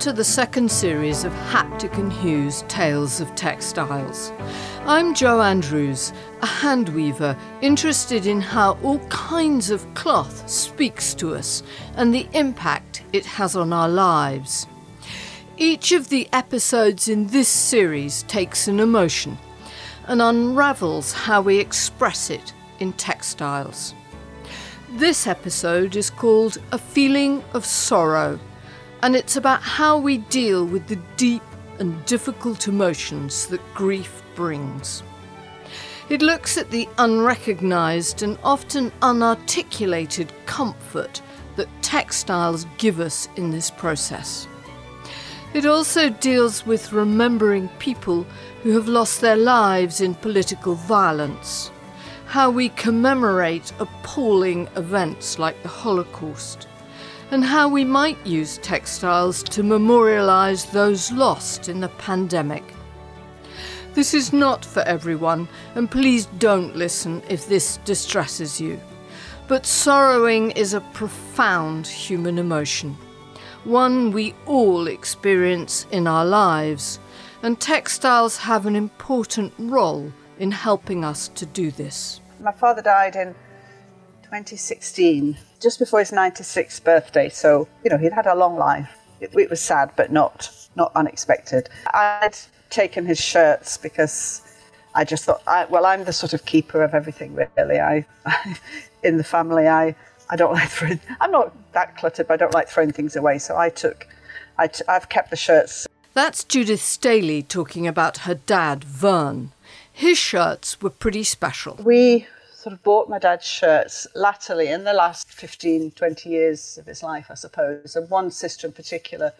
To the second series of Haptic and Hue's Tales of Textiles. I'm Jo Andrews, a hand weaver interested in how all kinds of cloth speaks to us and the impact it has on our lives. Each of the episodes in this series takes an emotion and unravels how we express it in textiles. This episode is called A Feeling of Sorrow and it's about how we deal with the deep and difficult emotions that grief brings. It looks at the unrecognised and often unarticulated comfort that textiles give us in this process. It also deals with remembering people who have lost their lives in political violence, how we commemorate appalling events like the Holocaust, and how we might use textiles to memorialise those lost in the pandemic. This is not for everyone, and please don't listen if this distresses you. But sorrowing is a profound human emotion, one we all experience in our lives, and textiles have an important role in helping us to do this. My father died in 2016 just before his 96th birthday. So, you know, he'd had a long life. It, it was sad, but not, not unexpected. I'd taken his shirts because I just thought, I, well, I'm the sort of keeper of everything, really. I, in the family, I, I don't like throwing, I'm not that cluttered, but I don't like throwing things away. So I took, I t- I've kept the shirts. That's Judith Staley talking about her dad, Vern. His shirts were pretty special. We sort of bought my dad's shirts latterly in the last 15, 20 years of his life, I suppose. And one sister in particular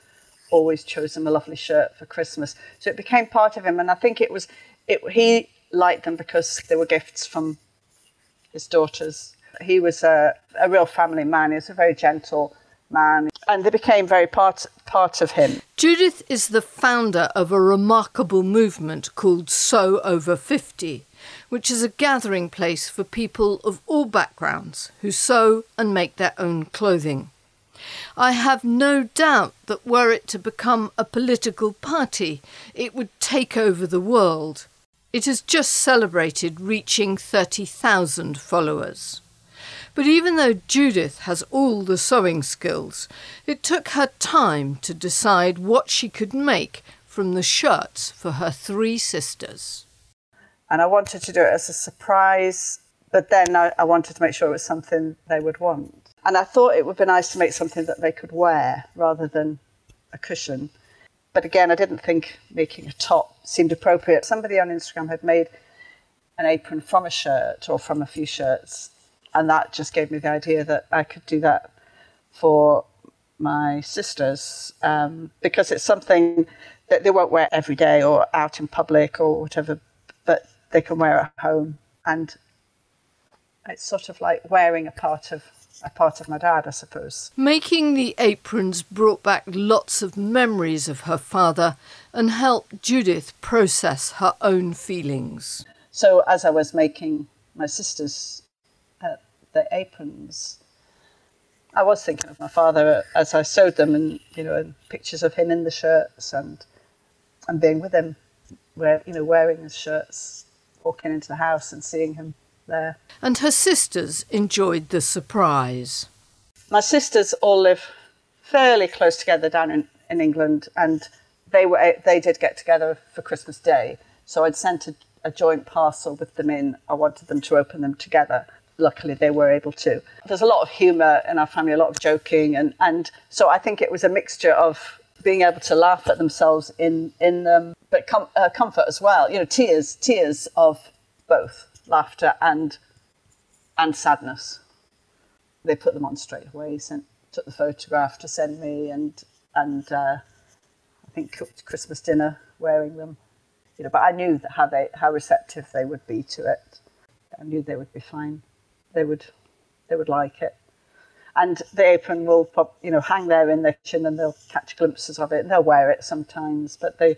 always chose him a lovely shirt for Christmas. So it became part of him. And I think it was, it, he liked them because they were gifts from his daughters. He was a, a real family man. He was a very gentle man. And they became very part, part of him. Judith is the founder of a remarkable movement called Sew Over 50 which is a gathering place for people of all backgrounds who sew and make their own clothing. I have no doubt that were it to become a political party, it would take over the world. It has just celebrated reaching 30,000 followers. But even though Judith has all the sewing skills, it took her time to decide what she could make from the shirts for her three sisters and I wanted to do it as a surprise, but then I, I, wanted to make sure it was something they would want. And I thought it would be nice to make something that they could wear rather than a cushion. But again, I didn't think making a top seemed appropriate. Somebody on Instagram had made an apron from a shirt or from a few shirts, and that just gave me the idea that I could do that for my sisters um, because it's something that they won't wear every day or out in public or whatever they can wear at home, and it's sort of like wearing a part of a part of my dad, I suppose. Making the aprons brought back lots of memories of her father and helped Judith process her own feelings. So as I was making my sister's uh, the aprons, I was thinking of my father as I sewed them, and you know, and pictures of him in the shirts and and being with him, where you know, wearing his shirts walking into the house and seeing him there. And her sisters enjoyed the surprise. My sisters all live fairly close together down in, in England, and they were they did get together for Christmas Day. So I'd sent a, a joint parcel with them in. I wanted them to open them together. Luckily, they were able to. There's a lot of humour in our family, a lot of joking, and, and so I think it was a mixture of being able to laugh at themselves in in them, but com- uh, comfort as well. You know, tears, tears of both laughter and and sadness. They put them on straight away. Sent took the photograph to send me, and and uh, I think cooked Christmas dinner wearing them. You know, but I knew how they how receptive they would be to it. I knew they would be fine. They would they would like it and the apron will you know hang there in the kitchen and they'll catch glimpses of it. And they'll wear it sometimes but they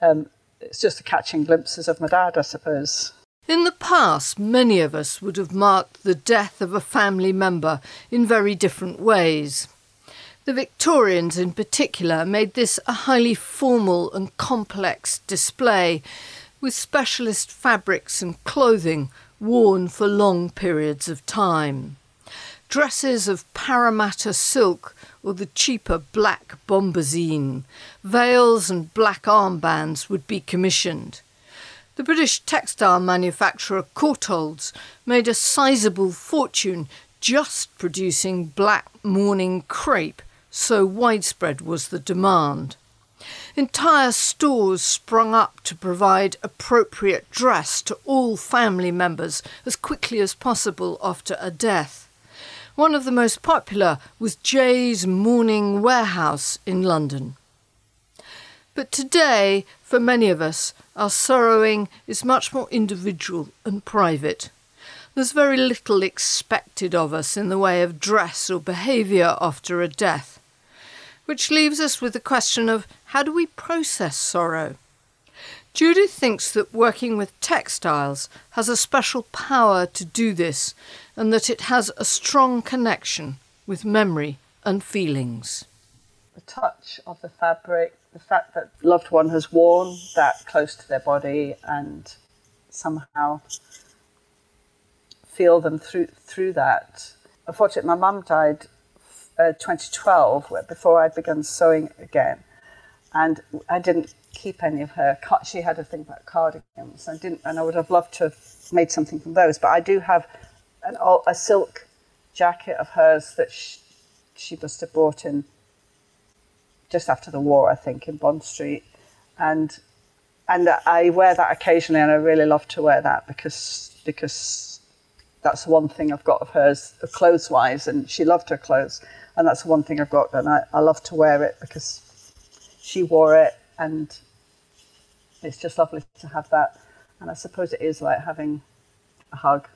um, it's just catching glimpses of my dad i suppose. In the past many of us would have marked the death of a family member in very different ways. The Victorians, in particular, made this a highly formal and complex display, with specialist fabrics and clothing worn for long periods of time. Dresses of Parramatta silk or the cheaper black bombazine, veils and black armbands would be commissioned. The British textile manufacturer Courtaulds made a sizable fortune just producing black mourning crepe, so widespread was the demand. Entire stores sprung up to provide appropriate dress to all family members as quickly as possible after a death. One of the most popular was Jay's Mourning Warehouse in London. But today, for many of us, our sorrowing is much more individual and private. There's very little expected of us in the way of dress or behaviour after a death. Which leaves us with the question of how do we process sorrow? Judith thinks that working with textiles has a special power to do this and that it has a strong connection with memory and feelings. The touch of the fabric, the fact that loved one has worn that close to their body and somehow feel them through through that. Unfortunately, my mum died uh, 2012 before I'd begun sewing again, and I didn't keep any of her. She had a thing about cardigans. I didn't, and I would have loved to have made something from those. But I do have an, a silk jacket of hers that she, she must have bought in just after the war, I think, in Bond Street, and and I wear that occasionally, and I really love to wear that because because that's one thing I've got of hers, clothes wise, and she loved her clothes, and that's one thing I've got, and I, I love to wear it because she wore it, and it's just lovely to have that. And I suppose it is like having a hug,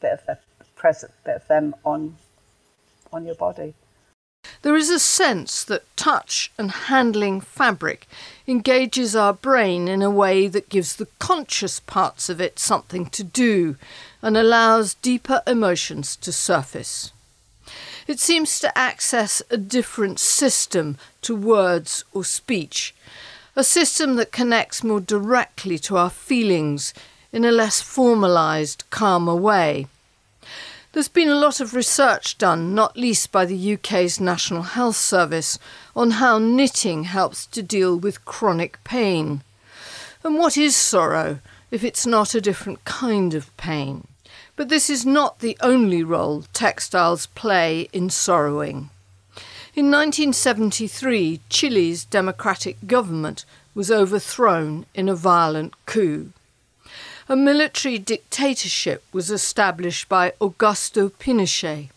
bit of their present, bit of them on on your body. There is a sense that touch and handling fabric engages our brain in a way that gives the conscious parts of it something to do and allows deeper emotions to surface. It seems to access a different system to words or speech, a system that connects more directly to our feelings in a less formalised, calmer way. There's been a lot of research done, not least by the UK's National Health Service, on how knitting helps to deal with chronic pain. And what is sorrow if it's not a different kind of pain? But this is not the only role textiles play in sorrowing. In 1973, Chile's democratic government was overthrown in a violent coup. A military dictatorship was established by Augusto Pinochet,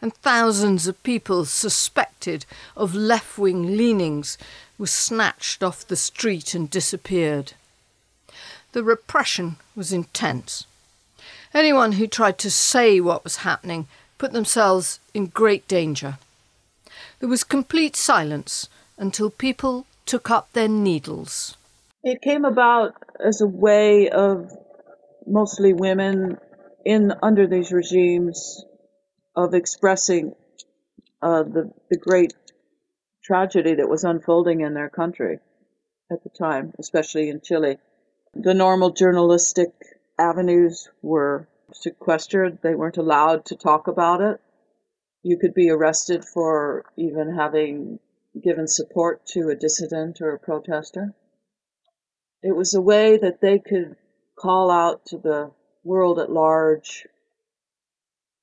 and thousands of people suspected of left wing leanings were snatched off the street and disappeared. The repression was intense. Anyone who tried to say what was happening put themselves in great danger. There was complete silence until people took up their needles. It came about as a way of mostly women in under these regimes of expressing uh, the the great tragedy that was unfolding in their country at the time, especially in Chile. The normal journalistic avenues were sequestered. They weren't allowed to talk about it. You could be arrested for even having given support to a dissident or a protester. It was a way that they could call out to the world at large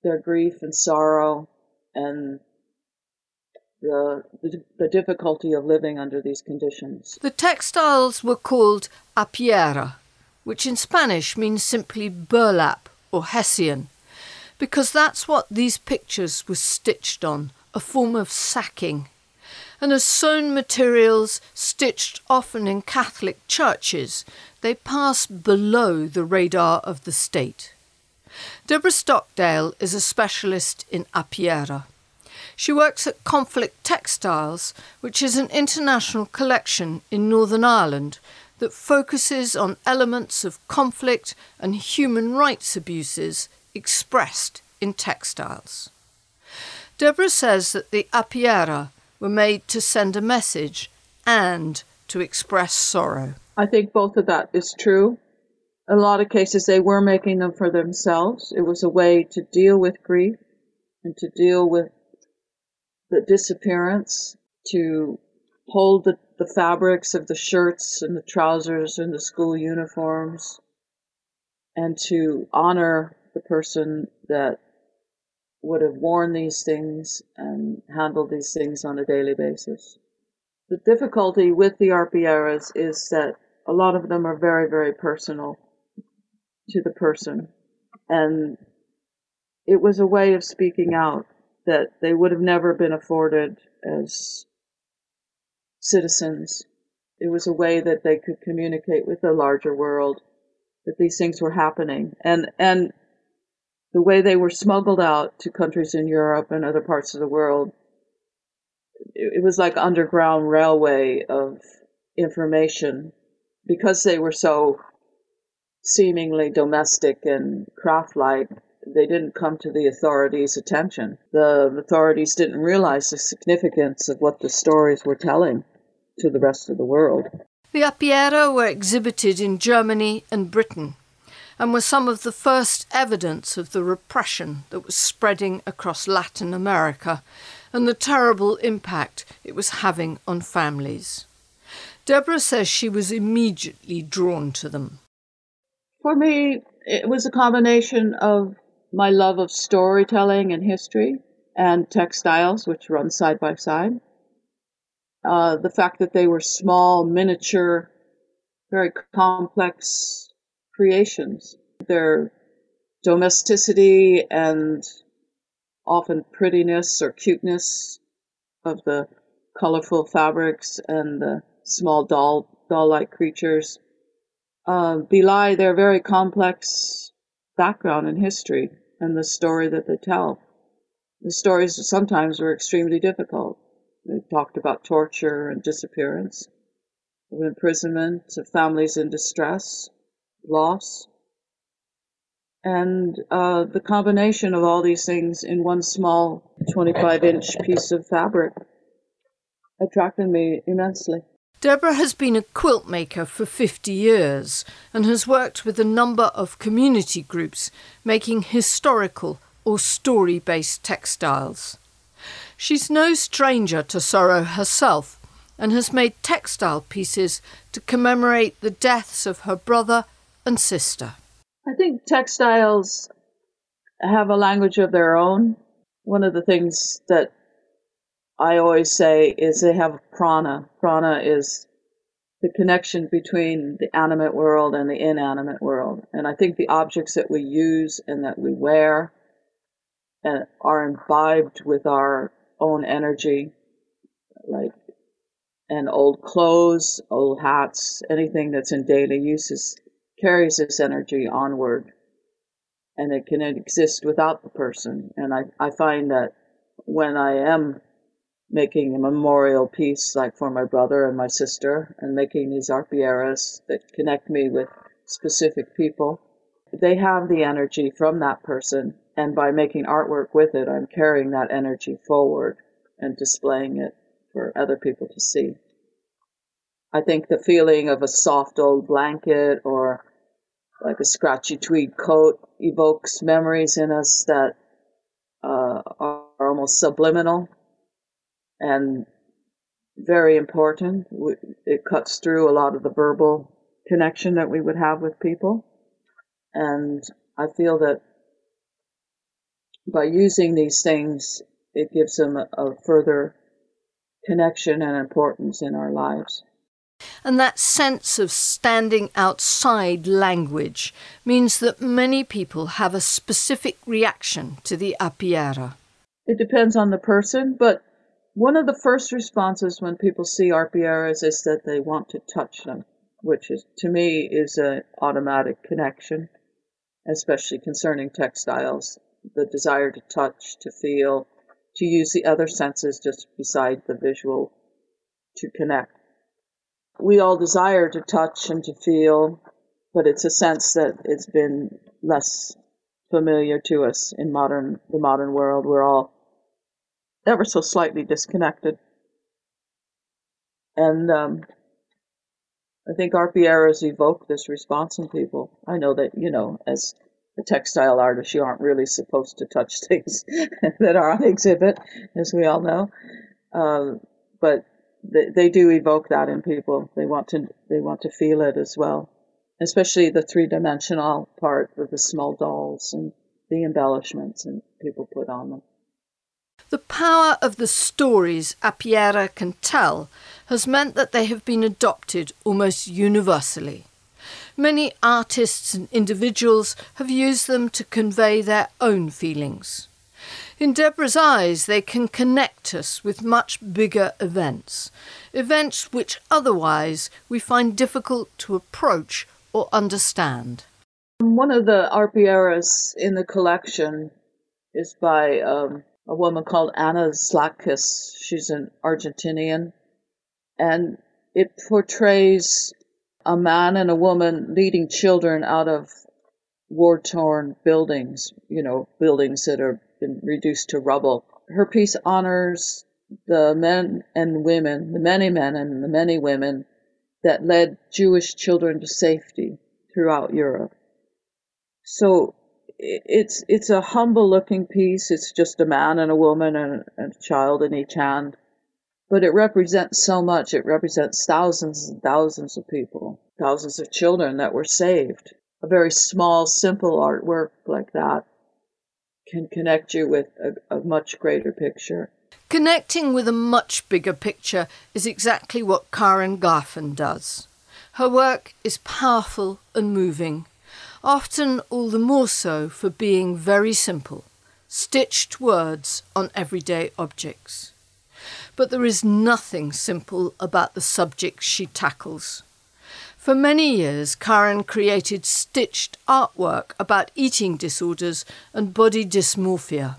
their grief and sorrow and the, the, the, difficulty of living under these conditions. The textiles were called arpillera, which in Spanish means simply burlap or hessian, because that's what these pictures were stitched on, a form of sacking. And as sewn materials stitched often in Catholic churches, they pass below the radar of the state. Deborah Stockdale is a specialist in arpillera. She works at Conflict Textiles, which is an international collection in Northern Ireland that focuses on elements of conflict and human rights abuses expressed in textiles. Deborah says that the arpillera were made to send a message and to express sorrow. I think both of that is true. A lot of cases, they were making them for themselves. It was a way to deal with grief and to deal with the disappearance, to hold the, the fabrics of the shirts and the trousers and the school uniforms, and to honor the person that would have worn these things and handled these things on a daily basis. The difficulty with the arpilleras is that a lot of them are very, very personal to the person. And it was a way of speaking out that they would have never been afforded as citizens. It was a way that they could communicate with the larger world that these things were happening. And and the way they were smuggled out to countries in Europe and other parts of the world, it, it was like underground railway of information because they were so seemingly domestic and craft-like they didn't come to the authorities' attention. The authorities didn't realize the significance of what the stories were telling to the rest of the world. The Arpillera were exhibited in Germany and Britain and were some of the first evidence of the repression that was spreading across Latin America and the terrible impact it was having on families. Deborah says she was immediately drawn to them. For me, it was a combination of my love of storytelling and history and textiles, which run side by side. Uh, the fact that they were small, miniature, very complex creations. Their domesticity and often prettiness or cuteness of the colorful fabrics and the small doll doll-like creatures uh, belie their very complex background and history and the story that they tell. The stories sometimes were extremely difficult. They talked about torture and disappearance, of imprisonment, of families in distress, loss. And uh, the combination of all these things in one small 25 inch piece of fabric attracted me immensely. Deborah has been a quilt maker for 50 years and has worked with a number of community groups making historical or story based textiles. She's no stranger to sorrow herself and has made textile pieces to commemorate the deaths of her brother and sister. I think textiles have a language of their own. One of the things that I always say is they have prana. Prana is the connection between the animate world and the inanimate world. And I think the objects that we use and that we wear and are imbibed with our own energy, like and old clothes, old hats, anything that's in daily uses carries this energy onward and it can exist without the person. And I, I find that when I am making a memorial piece like for my brother and my sister and making these arpilleras that connect me with specific people. They have the energy from that person, and by making artwork with it, I'm carrying that energy forward and displaying it for other people to see. I think the feeling of a soft old blanket or like a scratchy tweed coat evokes memories in us that uh, are almost subliminal and very important. It cuts through a lot of the verbal connection that we would have with people. And I feel that by using these things, it gives them a, a further connection and importance in our lives. And that sense of standing outside language means that many people have a specific reaction to the arpillera. It depends on the person, but one of the first responses when people see arpilleras is that they want to touch them, which is to me is an automatic connection, especially concerning textiles. The desire to touch, to feel, to use the other senses just beside the visual to connect. We all desire to touch and to feel, but it's a sense that it's been less familiar to us in modern the modern world. We're all ever so slightly disconnected. And um, I think Arpilleras evoked this response in people. I know that, you know, as a textile artist, you aren't really supposed to touch things that are on exhibit, as we all know. Um, but they, they do evoke that in people. They want to they want to feel it as well, especially the three dimensional part with the small dolls and the embellishments and people put on them. The power of the stories Arpillera can tell has meant that they have been adopted almost universally. Many artists and individuals have used them to convey their own feelings. In Deborah's eyes, they can connect us with much bigger events, events which otherwise we find difficult to approach or understand. One of the Arpilleras in the collection is by um, a woman called Anna Zlatkis. She's an Argentinian. And it portrays a man and a woman leading children out of war torn buildings, you know, buildings that have been reduced to rubble. Her piece honors the men and women, the many men and the many women that led Jewish children to safety throughout Europe. So it's it's a humble looking piece. It's just a man and a woman and a child in each hand, but it represents so much. It represents thousands and thousands of people, thousands of children that were saved. A very small, simple artwork like that can connect you with a, a much greater picture. Connecting with a much bigger picture is exactly what Karen Garfen does. Her work is powerful and moving often all the more so for being very simple, stitched words on everyday objects. But there is nothing simple about the subjects she tackles. For many years, Karen created stitched artwork about eating disorders and body dysmorphia.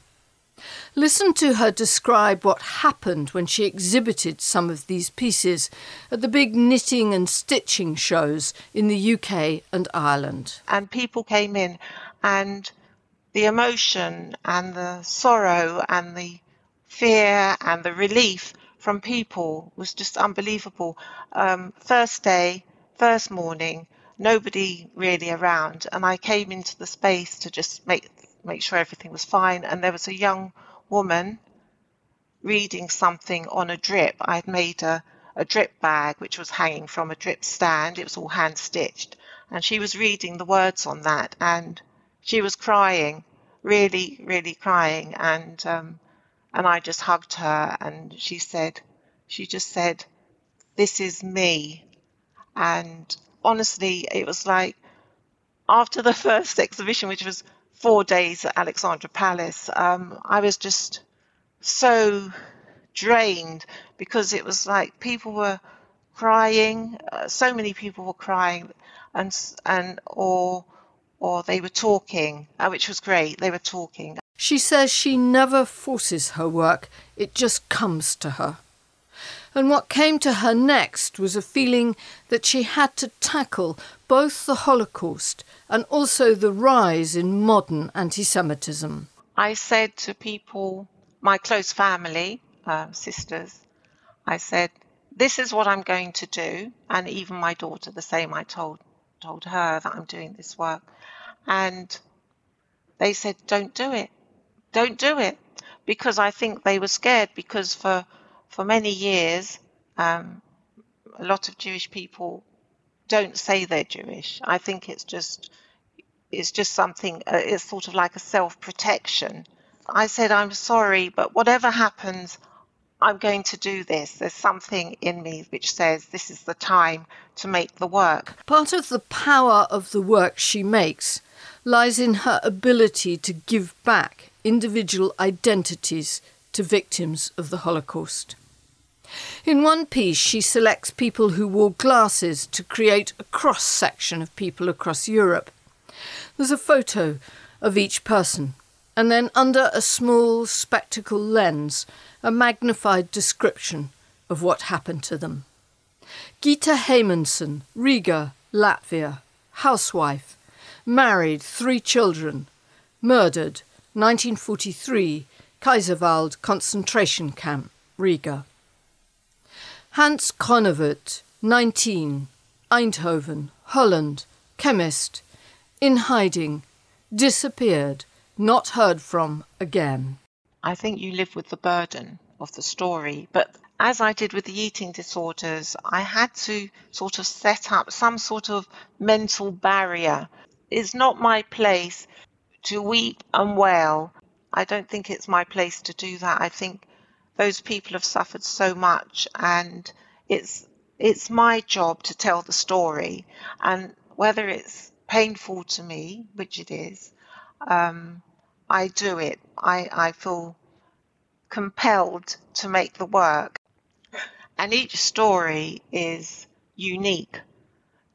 Listen to her describe what happened when she exhibited some of these pieces at the big knitting and stitching shows in the UK and Ireland. And people came in, and the emotion and the sorrow and the fear and the relief from people was just unbelievable. Um, first day, first morning, nobody really around, and I came into the space to just make make sure everything was fine. And there was a young woman reading something on a drip. I had made a, a drip bag which was hanging from a drip stand. It was all hand stitched. And she was reading the words on that and she was crying, really, really crying. And, um, and I just hugged her and she said, she just said, This is me. And honestly, it was like after the first exhibition, which was four days at Alexandra Palace, um, I was just so drained because it was like people were crying. Uh, so many people were crying, and and or or they were talking, uh, which was great. They were talking. She says she never forces her work; it just comes to her. And what came to her next was a feeling that she had to tackle both the Holocaust and also the rise in modern anti Semitism. I said to people, my close family, uh, sisters, I said, this is what I'm going to do. And even my daughter, the same, I told, told her that I'm doing this work. And they said, don't do it. Don't do it. Because I think they were scared because for for many years, um, a lot of Jewish people don't say they're Jewish. I think it's just it's just something. Uh, it's sort of like a self protection. I said I'm sorry, but whatever happens, I'm going to do this. There's something in me which says this is the time to make the work. Part of the power of the work she makes lies in her ability to give back individual identities to victims of the Holocaust. In one piece, she selects people who wore glasses to create a cross section of people across Europe. There's a photo of each person, and then under a small spectacle lens, a magnified description of what happened to them. Gita Heymanson, Riga, Latvia, housewife, married, three children, murdered, 1943, Kaiserwald concentration camp, Riga. Hans Kronewert, 19, Eindhoven, Holland, chemist, in hiding, disappeared, not heard from again. I think you live with the burden of the story, but as I did with the eating disorders, I had to sort of set up some sort of mental barrier. It's not my place to weep and wail. I don't think it's my place to do that. I think those people have suffered so much and it's it's my job to tell the story and whether it's painful to me, which it is, um, I do it. I, I feel compelled to make the work and each story is unique.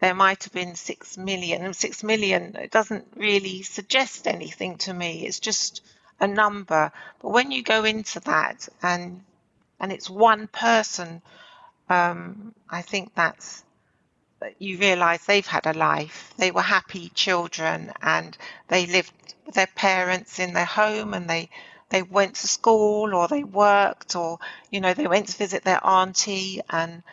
There might have been six million, and six million it doesn't really suggest anything to me. It's just a number. But when you go into that and and it's one person, um, I think that's you realise they've had a life. They were happy children, and they lived with their parents in their home, and they they went to school or they worked or you know they went to visit their auntie and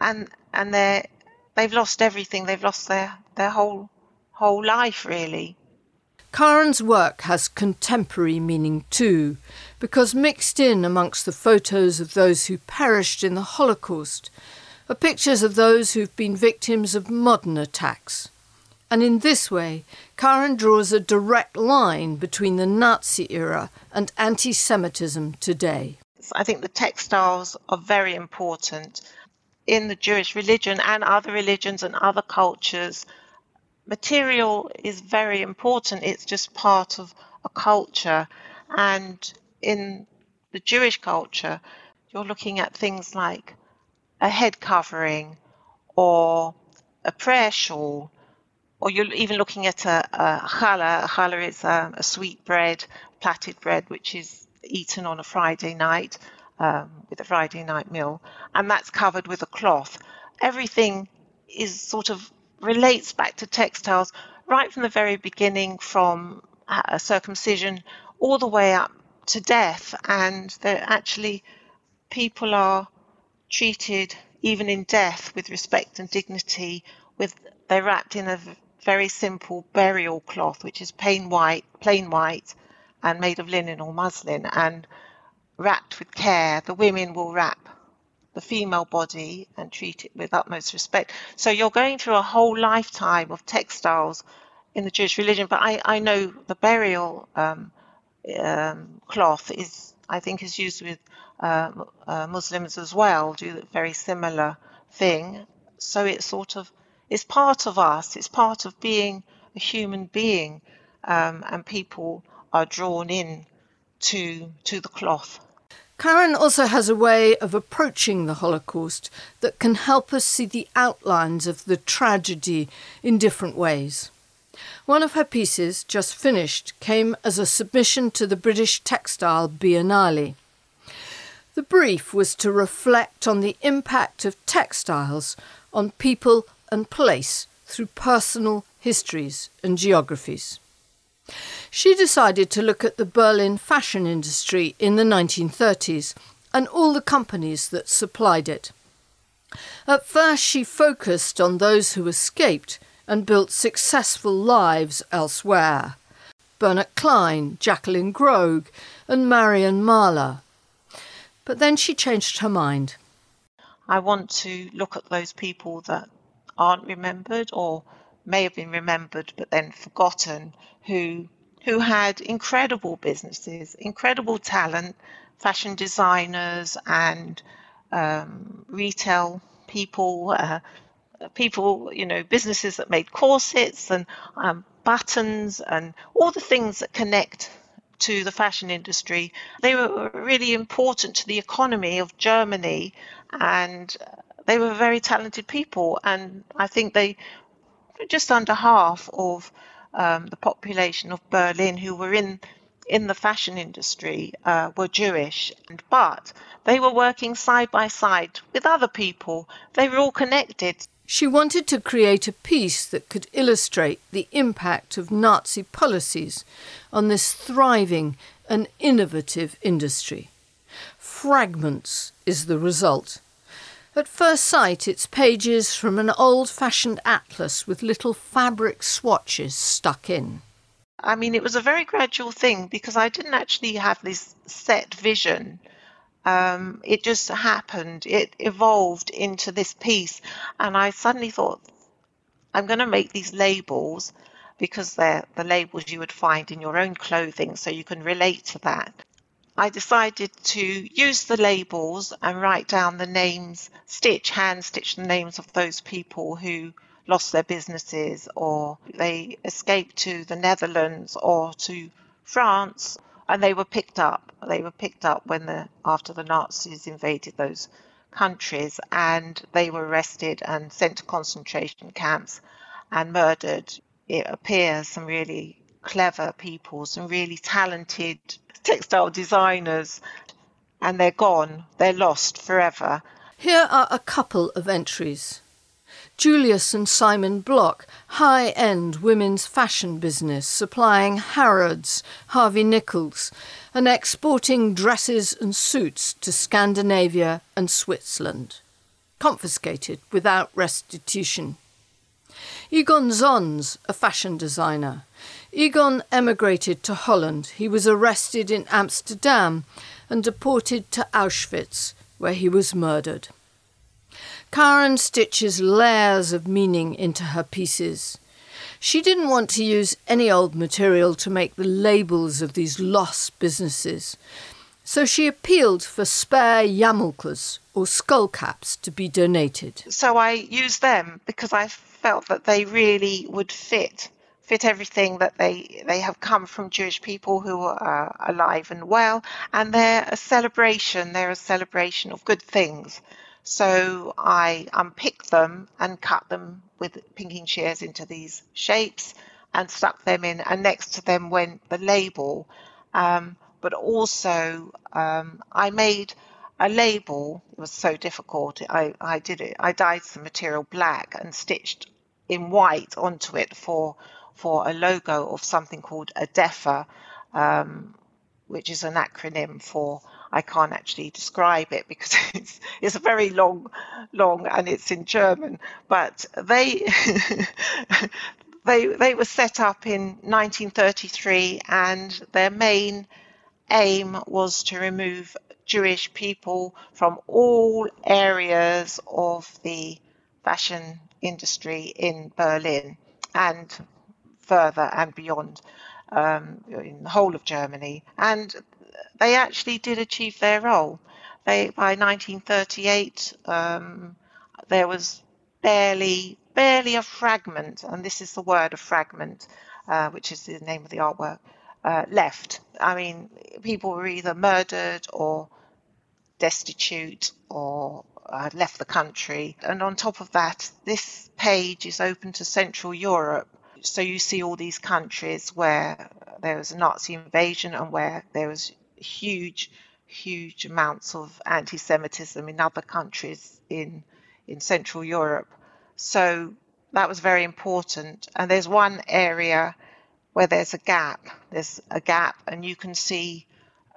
and and they they've lost everything they've lost their their whole whole life really Karen's work has contemporary meaning too, because mixed in amongst the photos of those who perished in the Holocaust are pictures of those who've been victims of modern attacks. And in this way, Karen draws a direct line between the Nazi era and anti Semitism today. I think the textiles are very important in the Jewish religion and other religions and other cultures. Material is very important, it's just part of a culture. And in the Jewish culture, you're looking at things like a head covering or a prayer shawl or you're even looking at a, a challah. A challah is um, a sweet bread, platted bread, which is eaten on a Friday night um, with a Friday night meal, and that's covered with a cloth. Everything is sort of relates back to textiles right from the very beginning, from a circumcision all the way up to death, and that actually people are treated even in death with respect and dignity. With they're wrapped in a very simple burial cloth, which is plain white, plain white, and made of linen or muslin, and wrapped with care. The women will wrap the female body and treat it with utmost respect. So you're going through a whole lifetime of textiles in the Jewish religion. But I, I know the burial um, um, cloth is, I think, is used with uh, uh, Muslims as well. Do a very similar thing. So it's sort of it's part of us. It's part of being a human being, um, and people are drawn in to to the cloth. Karen also has a way of approaching the Holocaust that can help us see the outlines of the tragedy in different ways. One of her pieces, just finished, came as a submission to the British Textile Biennale. The brief was to reflect on the impact of textiles on people and place through personal histories and geographies. She decided to look at the Berlin fashion industry in the 1930s and all the companies that supplied it. At first, she focused on those who escaped and built successful lives elsewhere Bernard Klein, Jacqueline Groag, and Marion Mahler. But then she changed her mind. I want to look at those people that aren't remembered or may have been remembered but then forgotten who who had incredible businesses, incredible talent, fashion designers and um, retail people, uh, people, you know, businesses that made corsets and um, buttons and all the things that connect to the fashion industry. They were really important to the economy of Germany and they were very talented people, and I think they just under half of um, the population of Berlin who were in in the fashion industry uh, were Jewish, but they were working side by side with other people. They were all connected. She wanted to create a piece that could illustrate the impact of Nazi policies on this thriving and innovative industry. Fragments is the result. At first sight, it's pages from an old fashioned atlas with little fabric swatches stuck in. I mean, it was a very gradual thing because I didn't actually have this set vision. Um, it just happened. It evolved into this piece, and I suddenly thought, I'm going to make these labels because they're the labels you would find in your own clothing, so you can relate to that. I decided to use the labels and write down the names, stitch, hand stitch the names of those people who lost their businesses or they escaped to the Netherlands or to France and they were picked up. They were picked up when the after the Nazis invaded those countries and they were arrested and sent to concentration camps and murdered. It appears some really clever people, some really talented textile designers, and they're gone. They're lost forever. Here are a couple of entries. Julius and Simon Block, high end women's fashion business, supplying Harrods, Harvey Nichols, and exporting dresses and suits to Scandinavia and Switzerland. Confiscated without restitution. Egon Zons, a fashion designer. Egon emigrated to Holland. He was arrested in Amsterdam and deported to Auschwitz, where he was murdered. Karen stitches layers of meaning into her pieces. She didn't want to use any old material to make the labels of these lost businesses, so she appealed for spare yarmulkes or skull caps to be donated. So I used them because I felt that they really would fit fit everything that they they have come from Jewish people who are alive and well, and they're a celebration. They're a celebration of good things. So I unpicked them and cut them with pinking shears into these shapes and stuck them in. And next to them went the label. Um, but also, um, I made a label. It was so difficult. I, I did it. I dyed the material black and stitched in white onto it for for a logo of something called ADEFA, um, which is an acronym for I can't actually describe it because it's it's a very long, long, and it's in German. But they they they were set up in 1933, and their main aim was to remove Jewish people from all areas of the fashion industry in Berlin and further and beyond um, in the whole of Germany. And they actually did achieve their role. They by 1938 um, there was barely barely a fragment, and this is the word a fragment, uh, which is the name of the artwork, uh, left. I mean, people were either murdered or destitute or uh, left the country. And on top of that, this page is open to Central Europe. So you see all these countries where there was a Nazi invasion and where there was huge, huge amounts of anti-Semitism in other countries in in Central Europe. So that was very important. And there's one area where there's a gap. There's a gap, and you can see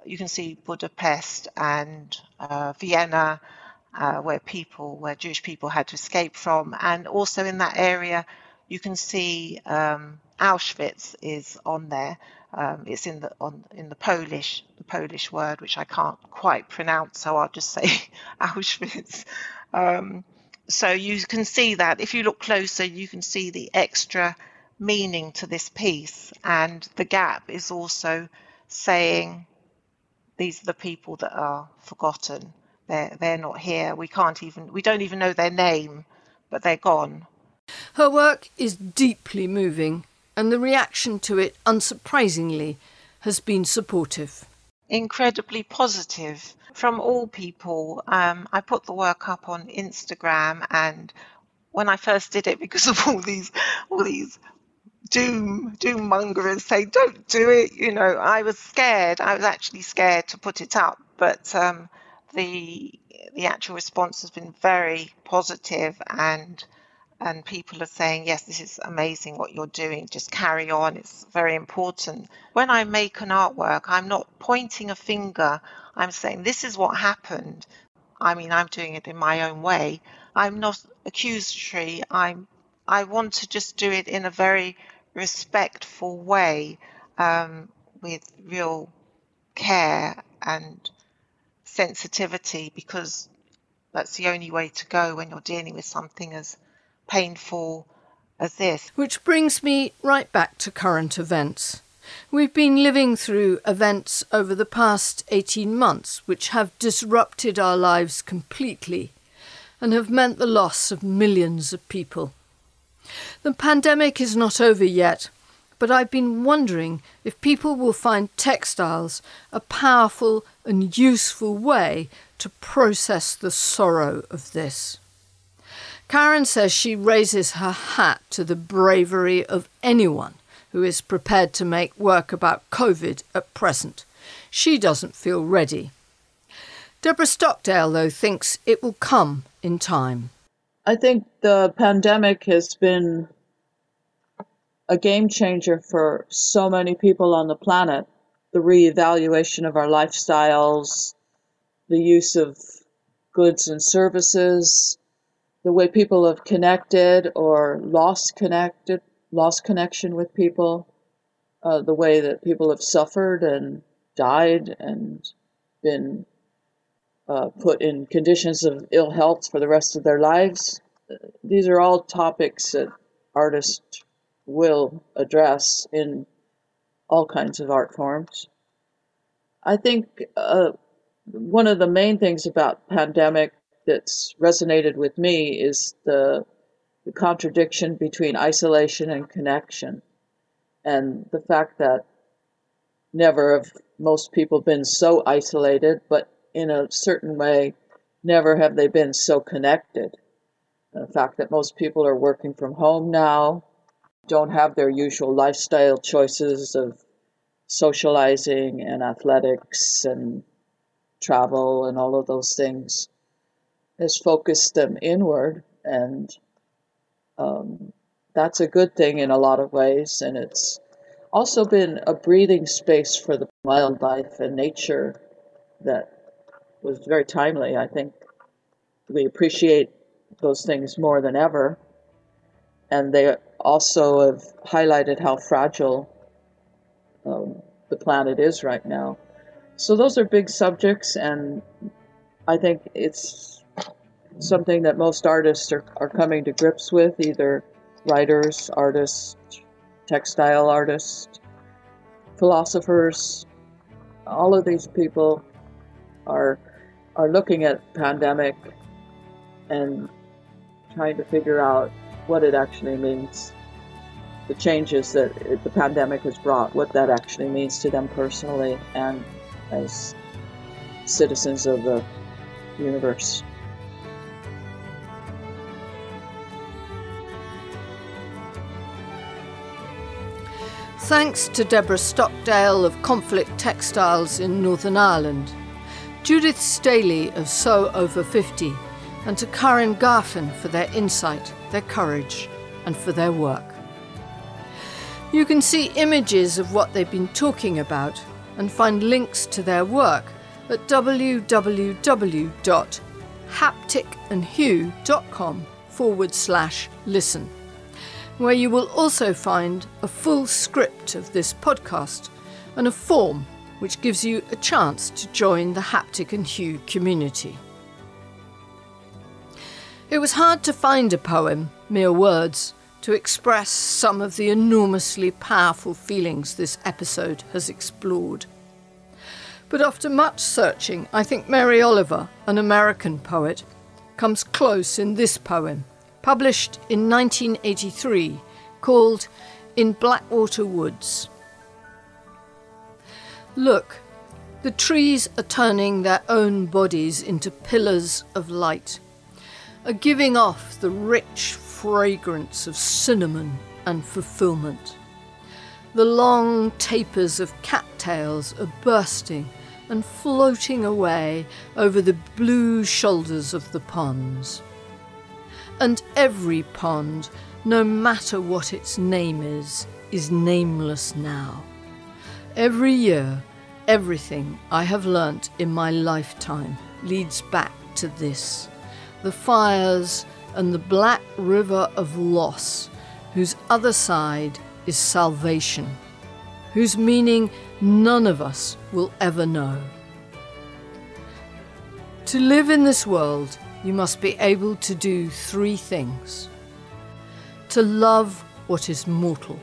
you can see Budapest and uh, Vienna, uh, where people, where Jewish people had to escape from, and also in that area, you can see um, Auschwitz is on there. Um, it's in the on in the Polish the Polish word which I can't quite pronounce, so I'll just say Auschwitz. Um, so you can see that if you look closer, you can see the extra meaning to this piece, and the gap is also saying these are the people that are forgotten. They're they're not here. We can't even we don't even know their name, but they're gone. Her work is deeply moving and the reaction to it, unsurprisingly, has been supportive. Incredibly positive from all people. Um, I put the work up on Instagram, and when I first did it, because of all these, all these doom doom mongers say don't do it, you know, I was scared. I was actually scared to put it up, but um, the the actual response has been very positive and and people are saying, Yes, this is amazing what you're doing, just carry on, it's very important. When I make an artwork, I'm not pointing a finger, I'm saying, This is what happened. I mean, I'm doing it in my own way. I'm not accusatory. I'm I want to just do it in a very respectful way um, with real care and sensitivity because that's the only way to go when you're dealing with something as painful as this. Which brings me right back to current events. We've been living through events over the past 18 months which have disrupted our lives completely and have meant the loss of millions of people. The pandemic is not over yet, but I've been wondering if people will find textiles a powerful and useful way to process the sorrow of this. Karen says she raises her hat to the bravery of anyone who is prepared to make work about COVID at present. She doesn't feel ready. Deborah Stockdale, though, thinks it will come in time. I think the pandemic has been a game changer for so many people on the planet. The reevaluation of our lifestyles, the use of goods and services, the way people have connected or lost connected, lost connection with people, uh, the way that people have suffered and died and been uh, put in conditions of ill health for the rest of their lives. These are all topics that artists will address in all kinds of art forms. I think uh, one of the main things about pandemic that's resonated with me is the, the contradiction between isolation and connection, and the fact that never have most people been so isolated, but in a certain way, never have they been so connected. The fact that most people are working from home now, don't have their usual lifestyle choices of socializing and athletics and travel and all of those things has focused them inward and um, that's a good thing in a lot of ways and it's also been a breathing space for the wildlife and nature that was very timely i think we appreciate those things more than ever and they also have highlighted how fragile um, the planet is right now. So those are big subjects, and I think it's something that most artists are, are coming to grips with, either writers, artists, textile artists, philosophers. All of these people are are looking at pandemic and trying to figure out what it actually means, the changes that it, the pandemic has brought, what that actually means to them personally and as citizens of the universe. Thanks to Deborah Stockdale of Conflict Textiles in Northern Ireland, Judith Staley of Sew Over 50, and to Karen Garfin for their insight their courage, and for their work. You can see images of what they've been talking about and find links to their work at www.hapticandhue.com forward slash listen, where you will also find a full script of this podcast and a form which gives you a chance to join the Haptic and Hue community. It was hard to find a poem, mere words, to express some of the enormously powerful feelings this episode has explored. But after much searching, I think Mary Oliver, an American poet, comes close in this poem, published in 1983, called In Blackwater Woods. Look, the trees are turning their own bodies into pillars of light are giving off the rich fragrance of cinnamon and fulfillment. The long tapers of cattails are bursting and floating away over the blue shoulders of the ponds. And every pond, no matter what its name is, is nameless now. Every year, everything I have learnt in my lifetime leads back to this the fires and the black river of loss, whose other side is salvation, whose meaning none of us will ever know. To live in this world, you must be able to do three things to love what is mortal,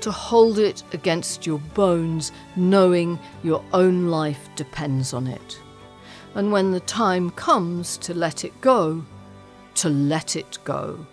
to hold it against your bones, knowing your own life depends on it. And when the time comes to let it go, to let it go.